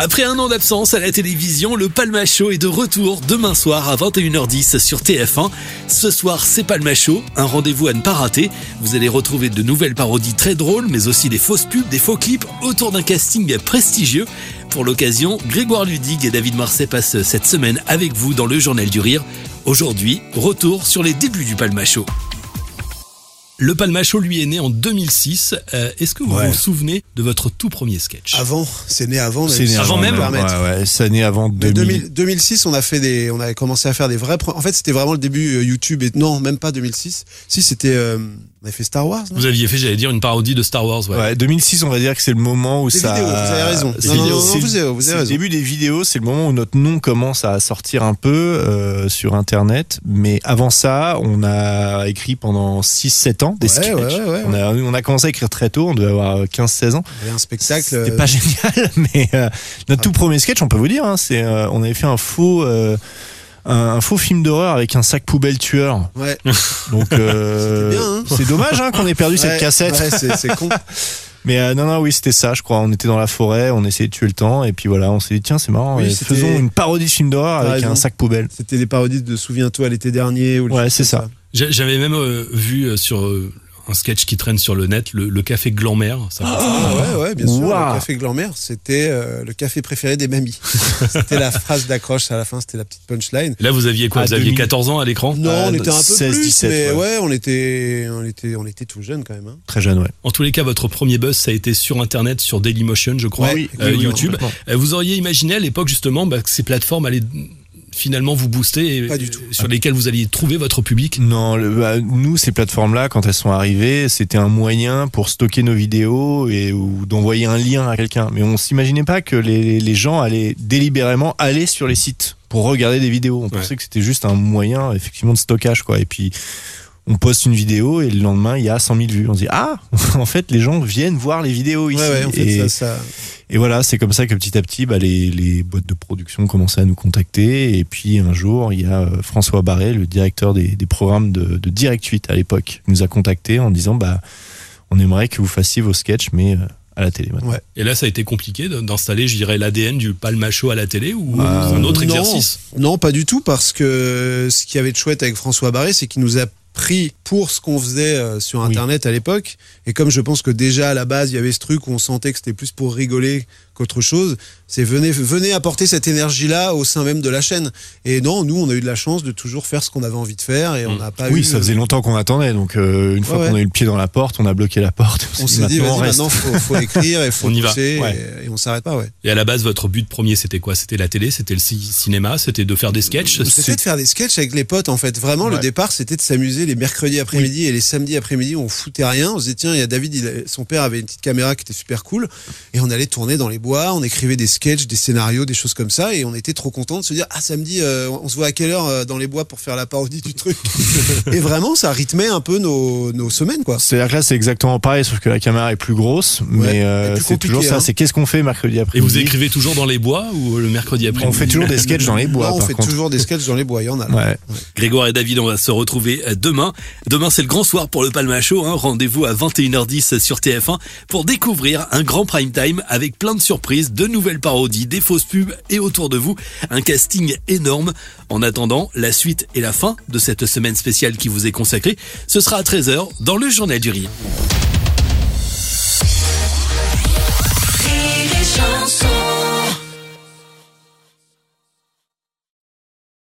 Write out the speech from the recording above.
Après un an d'absence à la télévision, le Palma Show est de retour demain soir à 21h10 sur TF1. Ce soir, c'est Palma Show, un rendez-vous à ne pas rater. Vous allez retrouver de nouvelles parodies très drôles, mais aussi des fausses pubs, des faux clips autour d'un casting prestigieux. Pour l'occasion, Grégoire Ludig et David Marseille passent cette semaine avec vous dans le Journal du Rire. Aujourd'hui, retour sur les débuts du Palma Show. Le Palmacho, lui, est né en 2006. Euh, Est-ce que vous Ouais. vous souvenez de votre tout premier sketch? Avant, c'est né avant. C'est né Avant avant même Ouais, ouais, c'est né avant Mais 2000. 2000 2006, on a fait des, on a commencé à faire des vrais. En fait, c'était vraiment le début euh, YouTube et non, même pas 2006. Si c'était, euh, on avait fait Star Wars. Non? Vous aviez fait, j'allais dire, une parodie de Star Wars. Ouais. Ouais, 2006, on va dire que c'est le moment où Des ça. vidéos, vous avez raison. C'est Non, non, vous avez- vous avez le début des vidéos, c'est le moment où notre nom commence à sortir un peu euh, sur Internet. Mais avant ça, on a écrit pendant 6-7 ans des Ouais, sketchs. ouais, ouais, ouais. On, a, on a commencé à écrire très tôt, on devait avoir 15-16 ans. Il y avait un spectacle. C'était euh, pas génial, mais euh, notre tout premier sketch, on peut vous dire, hein, c'est euh, on avait fait un faux. euh, un, un faux film d'horreur avec un sac poubelle tueur. Ouais. Donc euh, hein. c'est dommage hein, qu'on ait perdu cette cassette. ouais, c'est con. Mais euh, non, non, oui, c'était ça, je crois. On était dans la forêt, on essayait de tuer le temps, et puis voilà, on s'est dit, tiens, c'est marrant, Oui, et faisons une parodie de film d'horreur avec raison. un sac poubelle. C'était des parodies de Souviens-toi l'été dernier. Ou Ouais, c'est ça. J'a- J'avais même euh, vu euh, sur euh, un sketch qui traîne sur le net, le, le café Glanmer. Ça Ah ouais, ouais, bien sûr. Le café Glanmer, c'était euh, le café préféré des mamies. c'était la phrase d'accroche à la fin, c'était la petite punchline. Là, vous aviez quoi À Vous aviez 2000. 14 ans à l'écran? Non, Ah, on était un peu 16, plus, 17, mais ouais. ouais, on était, on était, on était tout jeune quand même. hein. Très jeune, ouais. En tous les cas, votre premier buzz, ça a été sur Internet, sur Dailymotion, je crois, Ouais, oui, euh, oui, YouTube. complètement. Euh, Vous auriez imaginé à l'époque, justement, bah, que ces plateformes allaient finalement vous booster et Pas du tout. sur lesquelles vous alliez trouver votre public Non, le- bah, nous, ces plateformes-là, quand elles sont arrivées, c'était un moyen pour stocker nos vidéos et ou d'envoyer un lien à quelqu'un. Mais on s'imaginait pas que les, les gens allaient délibérément aller sur les sites pour regarder des vidéos. On pensait que c'était juste un moyen, effectivement, de stockage, quoi. Et puis, on poste une vidéo et le lendemain, il y a 100 000 vues. On se dit, ah, en fait, les gens viennent voir les vidéos ici. Ouais, ouais, en fait, et, ça, ça- et voilà, c'est comme ça que petit à petit, bah, les, les boîtes de production commençaient à nous contacter. Et puis un jour, il y a euh, François Barré, le directeur des, des programmes de, de Direct 8 à l'époque, qui nous a contactés en disant bah, on aimerait que vous fassiez vos sketchs, mais euh, à la télé maintenant. Ouais. Et là, ça a été compliqué d'installer, je dirais, l'ADN du Palma Show à la télé ou Euh, un autre non. exercice? Non, pas du tout, parce que ce qu'il y avait de chouette avec François Barré, c'est qu'il nous a pris pour ce qu'on faisait euh, sur Oui. Internet à l'époque. Et comme je pense que déjà à la base, il y avait ce truc où on sentait que c'était plus pour rigoler qu'autre chose, c'est venez, venez apporter cette énergie-là au sein même de la chaîne. Et non, nous, on a eu de la chance de toujours faire ce qu'on avait envie de faire et on Mm. n'a pas Oui, eu. ça faisait longtemps qu'on attendait. Donc euh, une fois Ouais, qu'on a eu le pied dans la porte, on a bloqué la porte. On s'est dit, Maintenant, maintenant, faut, faut écrire et faut On y va. Ouais. et, et on s'arrête pas, ouais. Et à la base, votre but premier, c'était quoi? C'était la télé? C'était le ci- cinéma? C'était de faire des sketchs? C'était de faire des sketchs avec les potes en fait. Vraiment, le départ, c'était de s'amuser les mercredis après-midi et les samedis après-midi, on foutait rien. On se disait, tiens, il y a David, son père avait une petite caméra qui était super cool. Et on allait tourner dans les bois, on écrivait des sketchs, des scénarios, des choses comme ça. Et on était trop contents de se dire, ah, samedi, euh, on se voit à quelle heure euh, dans les bois pour faire la parodie du truc? et vraiment, ça rythmait un peu nos, nos semaines, quoi. C'est-à-dire que là, c'est exactement pareil, sauf que la caméra est plus grosse. Mais euh, c'est toujours ça. Hein. C'est qu'est-ce qu'on fait mercredi après-midi Et vous écrivez toujours dans les bois ou le mercredi après-midi? On fait toujours des sketchs dans les bois. On fait toujours des sketchs dans les bois, il y en a. Grégoire et David, on va se retrouver demain. Demain, c'est le grand soir pour le Palma Show. Hein. Rendez-vous à 21h10 sur TF1 pour découvrir un grand prime time avec plein de surprises, de nouvelles parodies, des fausses pubs et autour de vous un casting énorme. En attendant, la suite et la fin de cette semaine spéciale qui vous est consacrée, ce sera à 13h dans le Journal du Rire.